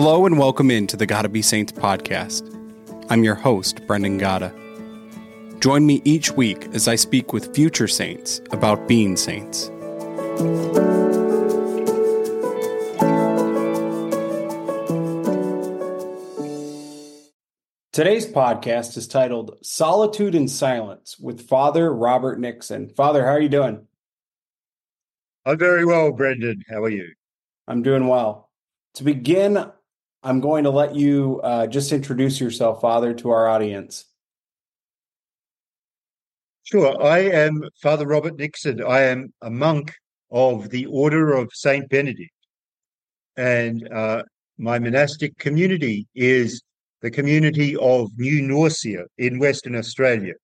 Hello and welcome into the Gotta Be Saints podcast. I'm your host, Brendan Gotta. Join me each week as I speak with future saints about being saints. Today's podcast is titled Solitude and Silence with Father Robert Nixon. Father, how are you doing? I'm very well, Brendan. How are you? I'm doing well. To begin, I'm going to let you uh, just introduce yourself, Father, to our audience. Sure. I am Father Robert Nixon. I am a monk of the Order of Saint Benedict. And uh, my monastic community is the community of New Norcia in Western Australia.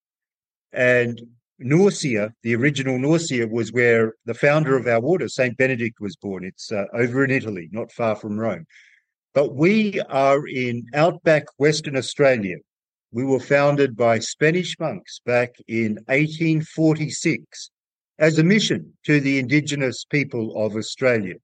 And Norcia, the original Norcia, was where the founder of our order, Saint Benedict, was born. It's uh, over in Italy, not far from Rome. But we are in outback Western Australia. We were founded by Spanish monks back in 1846 as a mission to the indigenous people of Australia.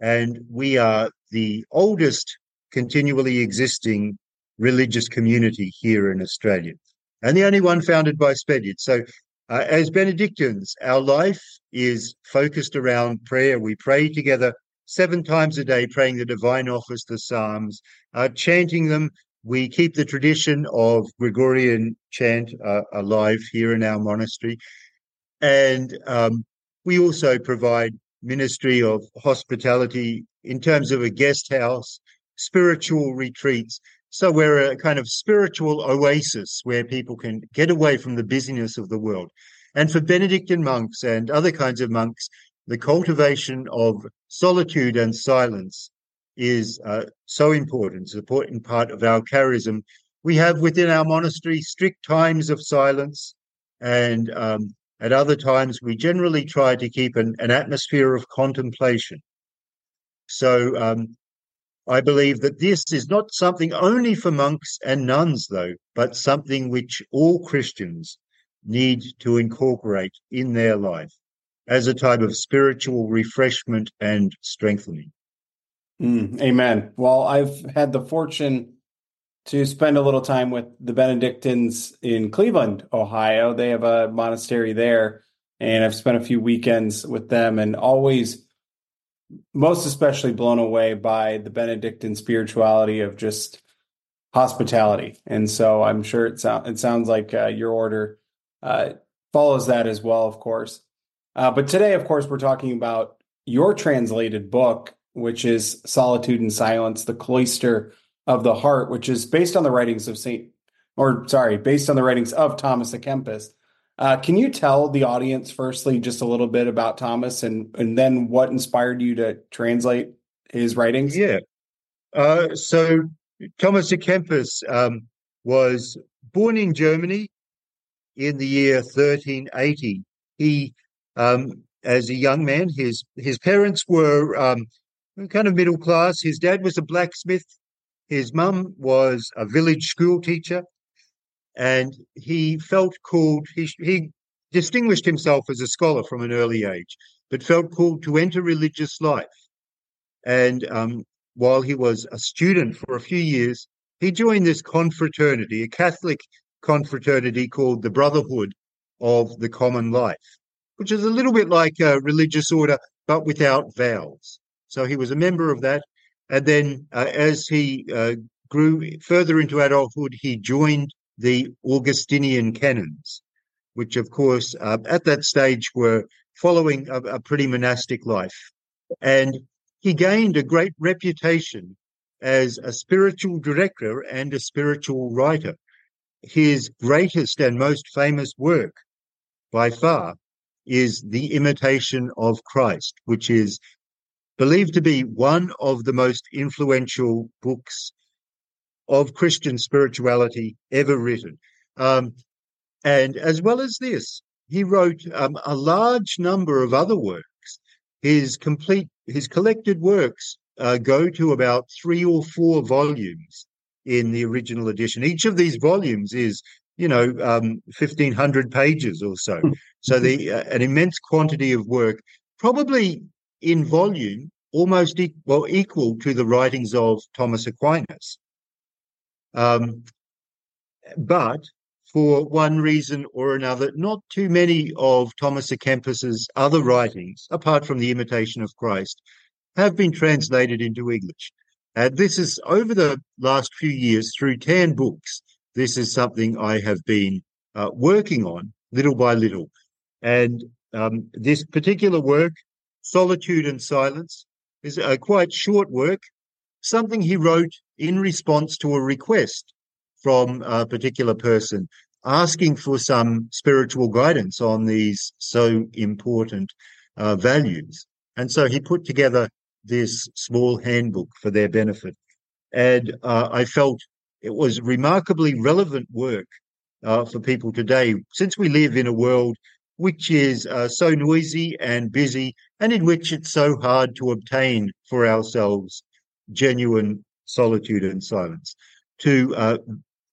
And we are the oldest continually existing religious community here in Australia and the only one founded by Spaniards. So, uh, as Benedictines, our life is focused around prayer. We pray together seven times a day, praying the divine office, the Psalms, uh, chanting them. We keep the tradition of Gregorian chant uh, alive here in our monastery. And um, we also provide ministry of hospitality in terms of a guest house, spiritual retreats. So we're a kind of spiritual oasis where people can get away from the busyness of the world. And for Benedictine monks and other kinds of monks, the cultivation of solitude and silence is uh, so important. It's an important part of our charism. We have within our monastery strict times of silence, and um, at other times we generally try to keep an, an atmosphere of contemplation. So um, I believe that this is not something only for monks and nuns, though, but something which all Christians need to incorporate in their life as a type of spiritual refreshment and strengthening. Mm, amen. Well, I've had the fortune to spend a little time with the Benedictines in Cleveland, Ohio. They have a monastery there, and I've spent a few weekends with them and always most especially blown away by the Benedictine spirituality of just hospitality. And so I'm sure it, so- it sounds like uh, your order uh, follows that as well, of course. Uh, but today, of course, we're talking about your translated book, which is Solitude and Silence, the Cloister of the Heart, which is based on the writings of Saint, or sorry, based on the writings of Thomas à Kempis. Uh, can you tell the audience, firstly, just a little bit about Thomas and, and then what inspired you to translate his writings? Yeah. Uh, so, Thomas à Kempis um, was born in Germany in the year 1380. He um, as a young man. His his parents were um, kind of middle class. His dad was a blacksmith. His mum was a village school teacher, and he felt called. He he distinguished himself as a scholar from an early age, but felt called to enter religious life. And um, while he was a student for a few years, he joined this confraternity, a Catholic confraternity called the Brotherhood of the Common Life which is a little bit like a religious order, but without vows. So he was a member of that. And then uh, as he uh, grew further into adulthood, he joined the Augustinian canons, which, of course, uh, at that stage were following a, a pretty monastic life. And he gained a great reputation as a spiritual director and a spiritual writer. His greatest and most famous work by far is The Imitation of Christ, which is believed to be one of the most influential books of Christian spirituality ever written. Um, and as well as this, he wrote um, a large number of other works. His complete, his collected works uh, go to about three or four volumes in the original edition. Each of these volumes is you know, um, 1500 pages or so. So the uh, an immense quantity of work, probably in volume, almost e- well equal to the writings of Thomas Aquinas. Um, but for one reason or another, not too many of Thomas à Kempis's other writings, apart from the Imitation of Christ, have been translated into English. And this is over the last few years through Tan books. This is something I have been uh, working on little by little. And um, this particular work, Solitude and Silence, is a quite short work, something he wrote in response to a request from a particular person asking for some spiritual guidance on these so important uh, values. And so he put together this small handbook for their benefit. And uh, I felt it was remarkably relevant work uh, for people today, since we live in a world which is uh, so noisy and busy, and in which it's so hard to obtain for ourselves genuine solitude and silence. To uh,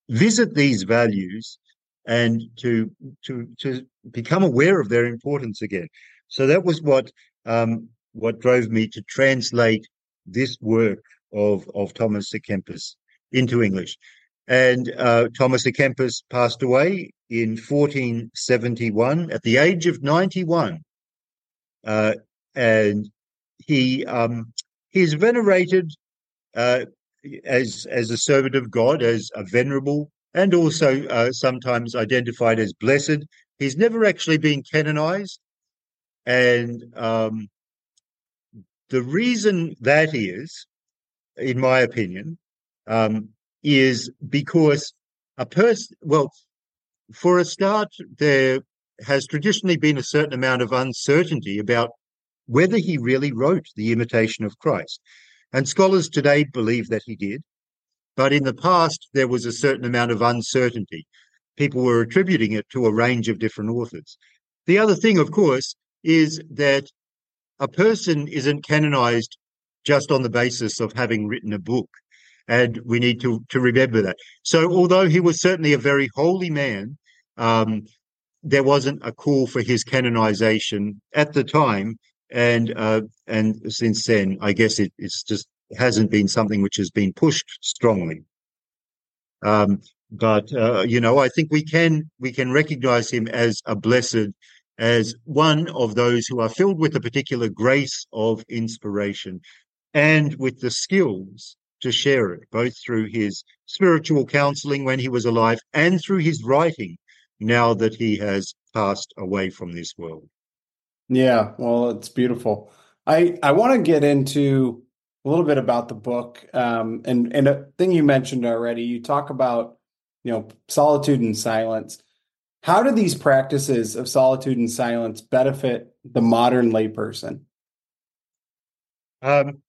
visit these values and to to to become aware of their importance again. So that was what um, what drove me to translate this work of of Thomas à Kempis into English. And uh, Thomas à Kempis passed away in 1471 at the age of 91, uh, and he um, he is venerated uh, as as a servant of God, as a venerable, and also uh, sometimes identified as blessed. He's never actually been canonized, and um, the reason that is, in my opinion, um, is because a person. Well, for a start, there has traditionally been a certain amount of uncertainty about whether he really wrote the Imitation of Christ. And scholars today believe that he did. But in the past, there was a certain amount of uncertainty. People were attributing it to a range of different authors. The other thing, of course, is that a person isn't canonized just on the basis of having written a book. And we need to, to remember that. So, although he was certainly a very holy man, um, there wasn't a call for his canonization at the time and uh, and since then, I guess it, it's just hasn't been something which has been pushed strongly. Um, but uh, you know, I think we can we can recognize him as a blessed, as one of those who are filled with a particular grace of inspiration, and with the skills to share it, both through his spiritual counseling when he was alive and through his writing now that he has passed away from this world. Yeah, well, it's beautiful. I I want to get into a little bit about the book, um, and and a thing you mentioned already. You talk about you know solitude and silence. How do these practices of solitude and silence benefit the modern layperson? Um,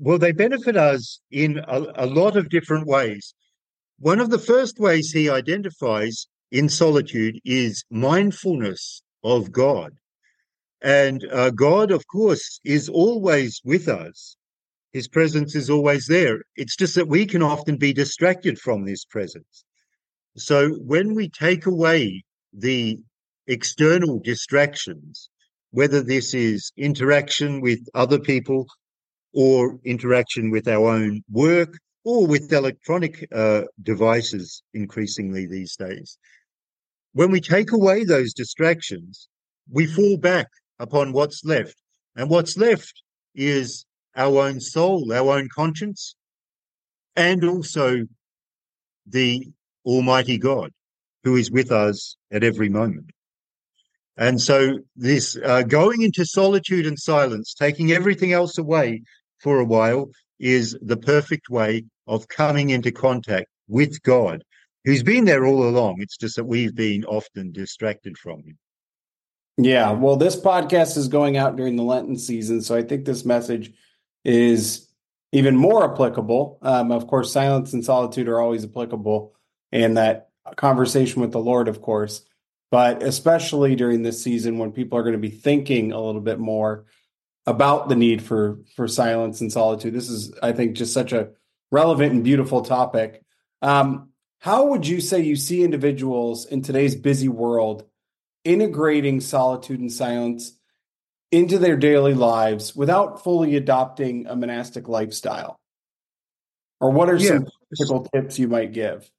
well, they benefit us in a, a lot of different ways. One of the first ways he identifies in solitude is mindfulness of God. And uh, God, of course, is always with us. His presence is always there. It's just that we can often be distracted from this presence. So when we take away the external distractions, whether this is interaction with other people or interaction with our own work or with electronic uh, devices increasingly these days, when we take away those distractions, we fall back upon what's left. And what's left is our own soul, our own conscience, and also the Almighty God who is with us at every moment. And so, this uh, going into solitude and silence, taking everything else away for a while, is the perfect way of coming into contact with God, who's been there all along. It's just that we've been often distracted from him. Yeah, well, this podcast is going out during the Lenten season, so I think this message is even more applicable. Um, of course, silence and solitude are always applicable, and that conversation with the Lord, of course, but especially during this season when people are going to be thinking a little bit more about the need for for silence and solitude. This is, I think, just such a relevant and beautiful topic. Um, how would you say you see individuals in today's busy world? integrating solitude and silence into their daily lives without fully adopting a monastic lifestyle? Or what are yeah. some practical tips you might give?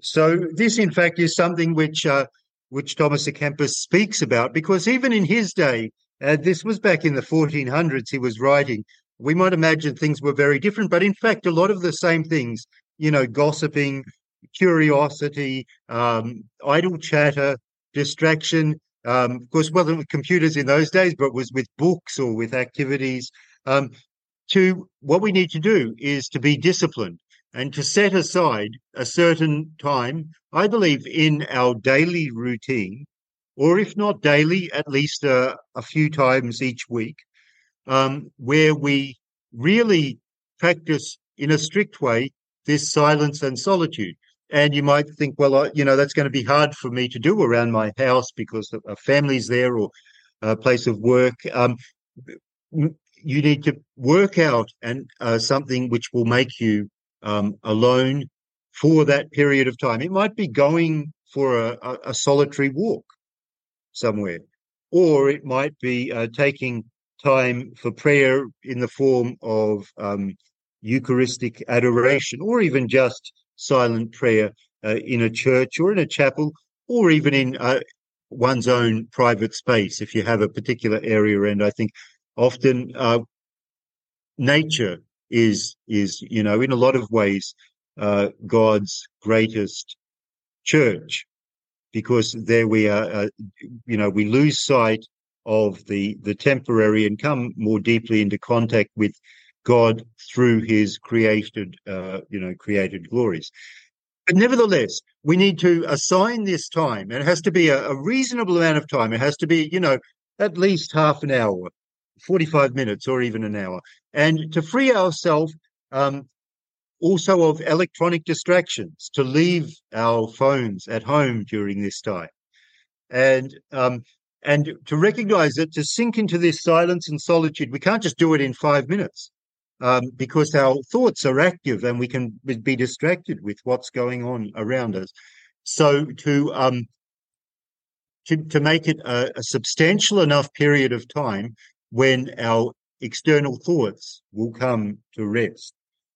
So this, in fact, is something which uh, which Thomas à Kempis speaks about, because even in his day, uh, this was back in the 1400s. He was writing. We might imagine things were very different, but in fact, a lot of the same things, you know, gossiping, curiosity, um, idle chatter, distraction. Um, of course, wasn't with computers in those days, but was with books or with activities. Um, to what we need to do is to be disciplined and to set aside a certain time, I believe, in our daily routine, or if not daily, at least a, a few times each week, um, where we really practice in a strict way this silence and solitude. And you might think, well, I, you know, that's going to be hard for me to do around my house because a family's there or a place of work. Um, you need to work out and uh, something which will make you um, alone for that period of time. It might be going for a, a solitary walk somewhere, or it might be uh, taking time for prayer in the form of um, Eucharistic adoration, or even just silent prayer uh, in a church or in a chapel, or even in uh, one's own private space if you have a particular area. And I think often uh, nature is is you know in a lot of ways uh, God's greatest church because there we are uh, you know we lose sight of the the temporary and come more deeply into contact with God through His created uh, you know created glories. But nevertheless, we need to assign this time, and it has to be a, a reasonable amount of time. It has to be, you know, at least half an hour 45 minutes or even an hour, and to free ourselves um, also of electronic distractions, to leave our phones at home during this time, and um, and to recognize that to sink into this silence and solitude, we can't just do it in five minutes. Um, because our thoughts are active and we can be distracted with what's going on around us. So to um, to, to make it a, a, substantial enough period of time when our external thoughts will come to rest.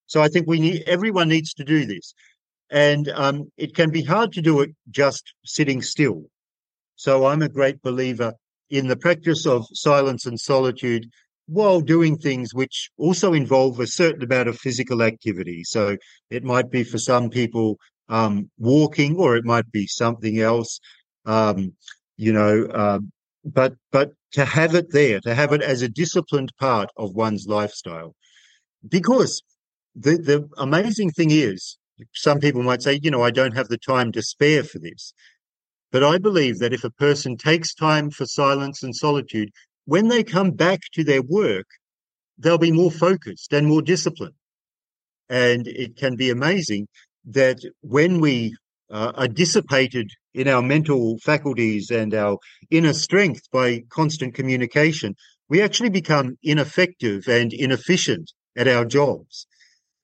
So I think we need everyone needs to do this, and um, it can be hard to do it just sitting still. So I'm a great believer in the practice of silence and solitude while doing things which also involve a certain amount of physical activity. So it might be for some people um, walking, or it might be something else. Um, you know, uh, but but to have it there, to have it as a disciplined part of one's lifestyle. Because the, the amazing thing is, some people might say, you know, I don't have the time to spare for this. But I believe that if a person takes time for silence and solitude, when they come back to their work, they'll be more focused and more disciplined. And it can be amazing that when we uh, are dissipated in our mental faculties and our inner strength by constant communication, we actually become ineffective and inefficient at our jobs.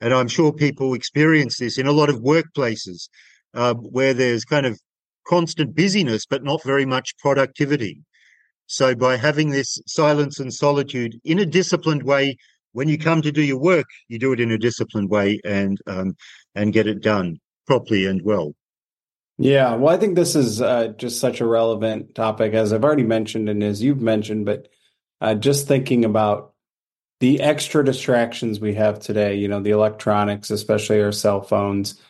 And I'm sure people experience this in a lot of workplaces uh, where there's kind of constant busyness, but not very much productivity. So by having this silence and solitude in a disciplined way, when you come to do your work, you do it in a disciplined way and um, and get it done properly and well. Yeah, well, I think this is uh, just such a relevant topic, as I've already mentioned and as you've mentioned, but uh, just thinking about the extra distractions we have today, you know, the electronics, especially our cell phones,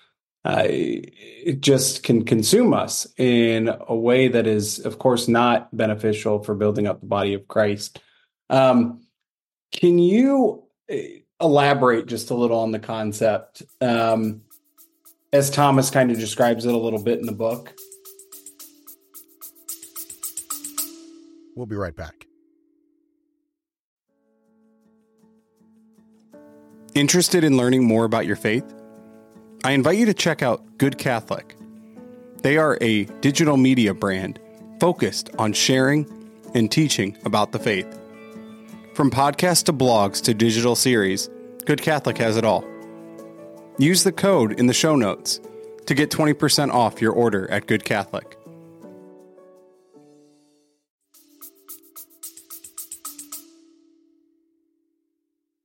uh, it just can consume us in a way that is, of course, not beneficial for building up the body of Christ. Um, can you uh, elaborate just a little on the concept? Um, as Thomas kind of describes it a little bit in the book. We'll be right back. Interested in learning more about your faith? I invite you to check out Good Catholic. They are a digital media brand focused on sharing and teaching about the faith. From podcasts to blogs to digital series, Good Catholic has it all. Use the code in the show notes to get 20% off your order at Good Catholic.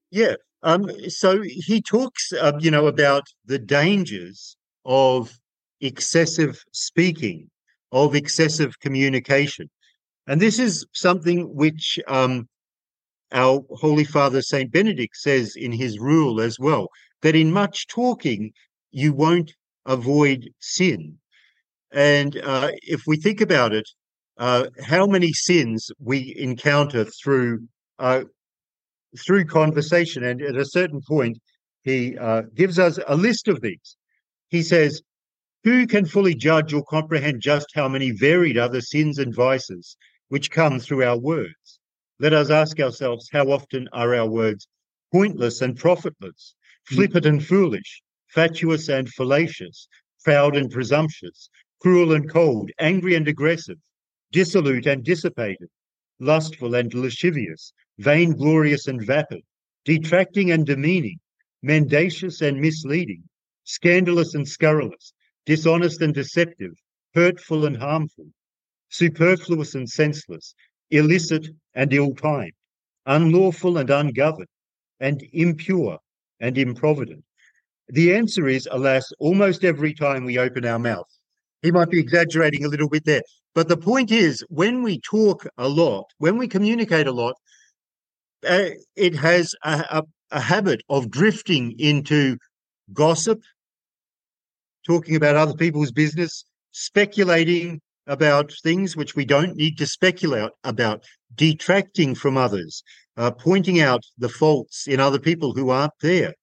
Yes. Um, so he talks, uh, you know, about the dangers of excessive speaking, of excessive communication. And this is something which um, our Holy Father Saint Benedict says in his rule as well that in much talking, you won't avoid sin. And uh, if we think about it, uh, how many sins we encounter through uh, through conversation, and at a certain point, he uh, gives us a list of these. He says, "Who can fully judge or comprehend just how many varied other sins and vices which come through our words? Let us ask ourselves, how often are our words pointless and profitless, flippant and foolish, fatuous and fallacious, proud and presumptuous, cruel and cold, angry and aggressive, dissolute and dissipated, lustful and lascivious, vainglorious and vapid, detracting and demeaning, mendacious and misleading, scandalous and scurrilous, dishonest and deceptive, hurtful and harmful, superfluous and senseless, illicit and ill-timed, unlawful and ungoverned, and impure and improvident. The answer is, alas, almost every time we open our mouth. He might be exaggerating a little bit there. But the point is, when we talk a lot, when we communicate a lot, uh, it has a, a, a habit of drifting into gossip, talking about other people's business, speculating about things which we don't need to speculate about, detracting from others, uh, pointing out the faults in other people who aren't there.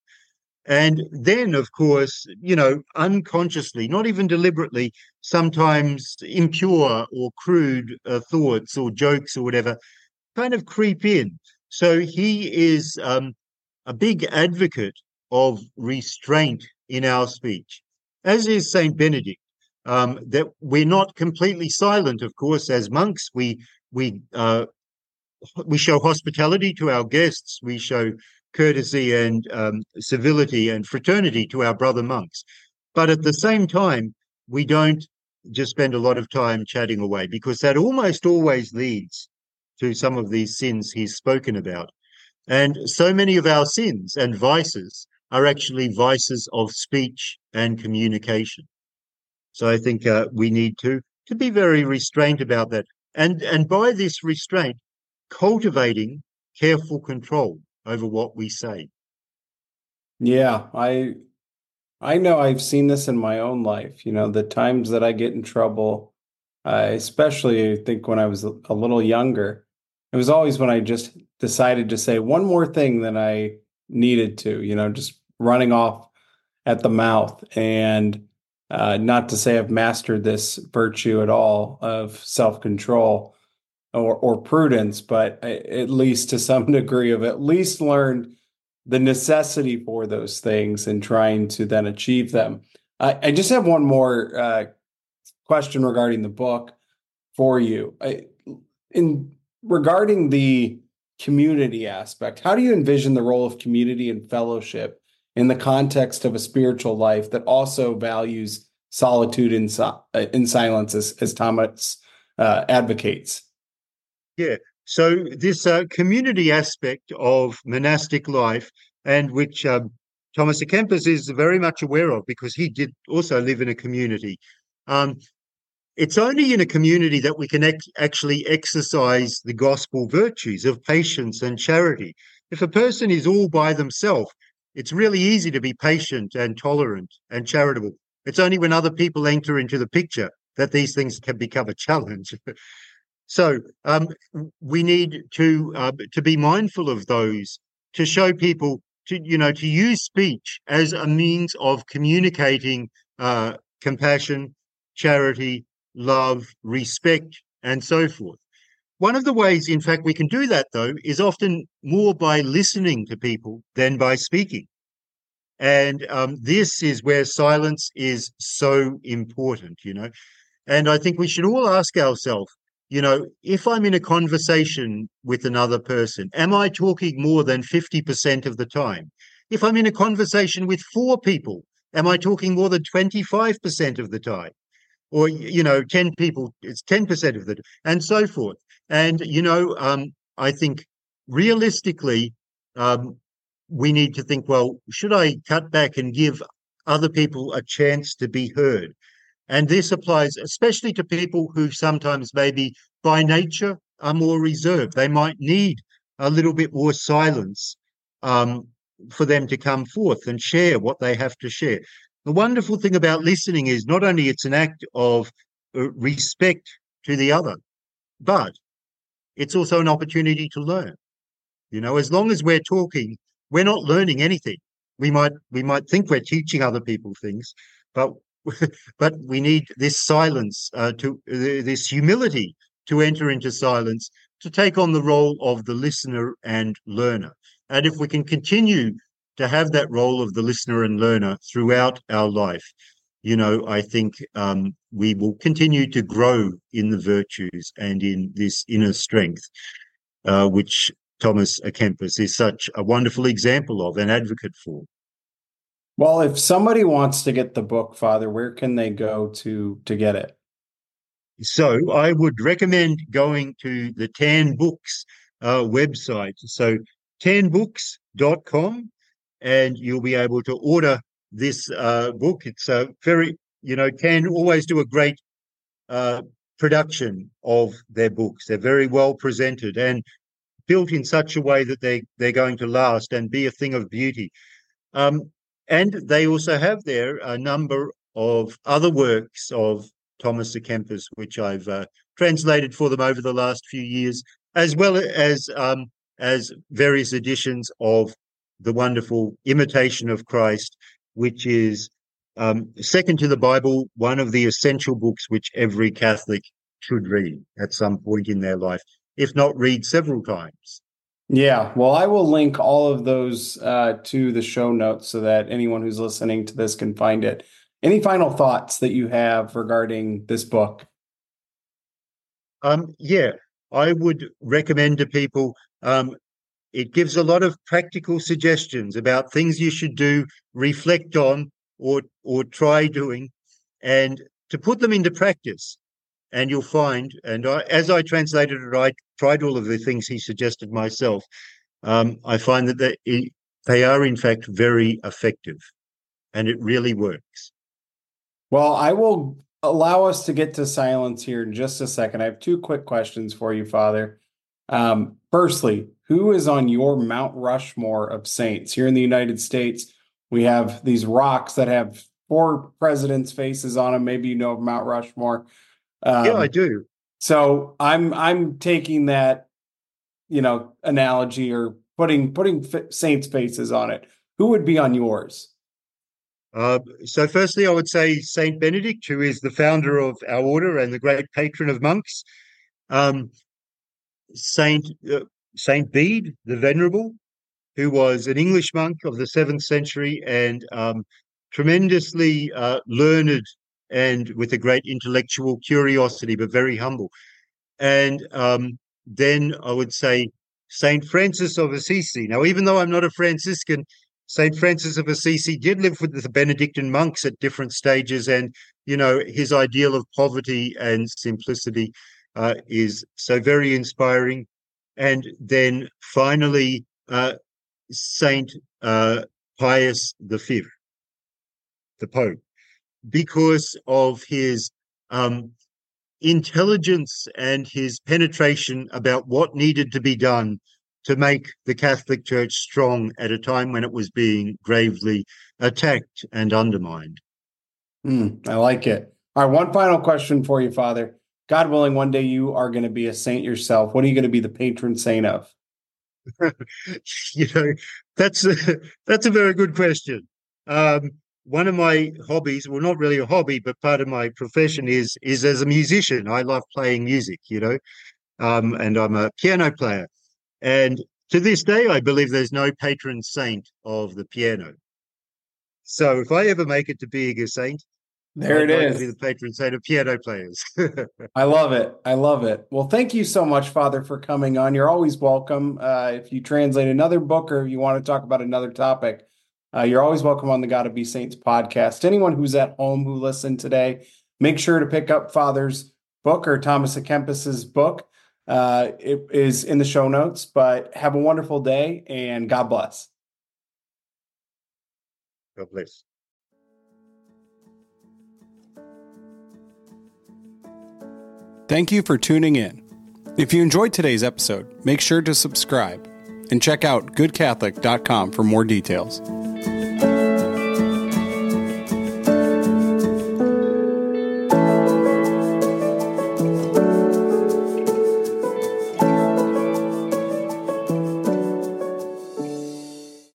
And then, of course, you know, unconsciously, not even deliberately, sometimes impure or crude uh, thoughts or jokes or whatever kind of creep in. So he is um, a big advocate of restraint in our speech, as is Saint Benedict. Um, that we're not completely silent, of course, as monks. We we uh, we show hospitality to our guests. We show courtesy and um, civility and fraternity to our brother monks. But at the same time, we don't just spend a lot of time chatting away because that almost always leads to some of these sins he's spoken about. And so many of our sins and vices are actually vices of speech and communication. So I think uh, we need to to be very restrained about that, and and by this restraint, cultivating careful control over what we say. Yeah, I I know I've seen this in my own life. You know, the times that I get in trouble, uh, especially I think when I was a little younger, it was always when I just decided to say one more thing than I needed to. You know, just running off at the mouth, and uh, not to say I've mastered this virtue at all of self control or or prudence, but at least to some degree of at least learned the necessity for those things and trying to then achieve them. I, I just have one more uh, question regarding the book for you. I, in regarding the community aspect, how do you envision the role of community and fellowship in the context of a spiritual life that also values solitude in, in silence, as, as Thomas uh, advocates? Yeah. So this uh, community aspect of monastic life, and which um, Thomas à Kempis is very much aware of because he did also live in a community. Um, it's only in a community that we can ex- actually exercise the gospel virtues of patience and charity. If a person is all by themselves, it's really easy to be patient and tolerant and charitable. It's only when other people enter into the picture that these things can become a challenge. So um, we need to uh, to be mindful of those to show people to you know to use speech as a means of communicating uh, compassion, charity, love, respect, and so forth. One of the ways, in fact, we can do that though is often more by listening to people than by speaking. And um, this is where silence is so important, you know. And I think we should all ask ourselves you know, if I'm in a conversation with another person, am I talking more than 50% of the time? If I'm in a conversation with four people, am I talking more than 25% of the time? Or, you know, 10 people, it's 10% of the, and so forth. And, you know, um, I think realistically, um, we need to think, well, should I cut back and give other people a chance to be heard? And this applies especially to people who sometimes maybe by nature are more reserved. They might need a little bit more silence um, for them to come forth and share what they have to share. The wonderful thing about listening is not only it's an act of uh, respect to the other, but it's also an opportunity to learn. You know, as long as we're talking, we're not learning anything. We might we might think we're teaching other people things, but but we need this silence uh, to this humility to enter into silence to take on the role of the listener and learner. And if we can continue to have that role of the listener and learner throughout our life, you know, I think um, we will continue to grow in the virtues and in this inner strength, uh, which Thomas à Kempis is such a wonderful example of and advocate for. Well, if somebody wants to get the book, Father, where can they go to to get it? So I would recommend going to the Tan Books uh, website. So tanbooks.com, and you'll be able to order this uh, book. It's a very, you know, can always do a great uh, production of their books. They're very well presented and built in such a way that they they're going to last and be a thing of beauty. Um, and they also have there a number of other works of Thomas à Kempis, which I've uh, translated for them over the last few years, as well as um, as various editions of the wonderful Imitation of Christ, which is um, second to the Bible, one of the essential books which every Catholic should read at some point in their life, if not read several times. Yeah, well, I will link all of those uh, to the show notes so that anyone who's listening to this can find it. Any final thoughts that you have regarding this book? Um, yeah, I would recommend to people. Um, it gives a lot of practical suggestions about things you should do, reflect on, or or try doing, and to put them into practice. And you'll find, and I, as I translated it, I tried all of the things he suggested myself. Um, I find that they, they are, in fact, very effective and it really works. Well, I will allow us to get to silence here in just a second. I have two quick questions for you, Father. Um, firstly, who is on your Mount Rushmore of saints? Here in the United States, we have these rocks that have four presidents' faces on them. Maybe you know of Mount Rushmore. Um, yeah, I do. So I'm I'm taking that, you know, analogy or putting putting saints' faces on it. Who would be on yours? Uh, so, firstly, I would say Saint Benedict, who is the founder of our order and the great patron of monks. Um, Saint uh, Saint Bede, the Venerable, who was an English monk of the seventh century and um, tremendously uh, learned and with a great intellectual curiosity, but very humble. And um, then I would say Saint Francis of Assisi. Now, even though I'm not a Franciscan, Saint Francis of Assisi did live with the Benedictine monks at different stages, and you know his ideal of poverty and simplicity uh, is so very inspiring. And then finally, uh, Saint uh, Pius V, the Pope, because of his um, intelligence and his penetration about what needed to be done to make the Catholic Church strong at a time when it was being gravely attacked and undermined. Mm, I like it. All right, one final question for you, Father. God willing, one day you are going to be a saint yourself. What are you going to be the patron saint of? you know, that's a, that's a very good question. Um, one of my hobbies, well, not really a hobby, but part of my profession is is as a musician. I love playing music, you know, um, and I'm a piano player. And to this day, I believe there's no patron saint of the piano. So if I ever make it to being a saint, there it is. be the patron saint of piano players. I love it. I love it. Well, thank you so much, Father, for coming on. You're always welcome. Uh, if you translate another book or you want to talk about another topic, uh, you're always welcome on the Gotta Be Saints podcast. Anyone who's at home who listened today, make sure to pick up Father's book or Thomas à Kempis's book. Uh, it is in the show notes, but have a wonderful day and God bless. God bless. Thank you for tuning in. If you enjoyed today's episode, make sure to subscribe and check out goodcatholic.com for more details.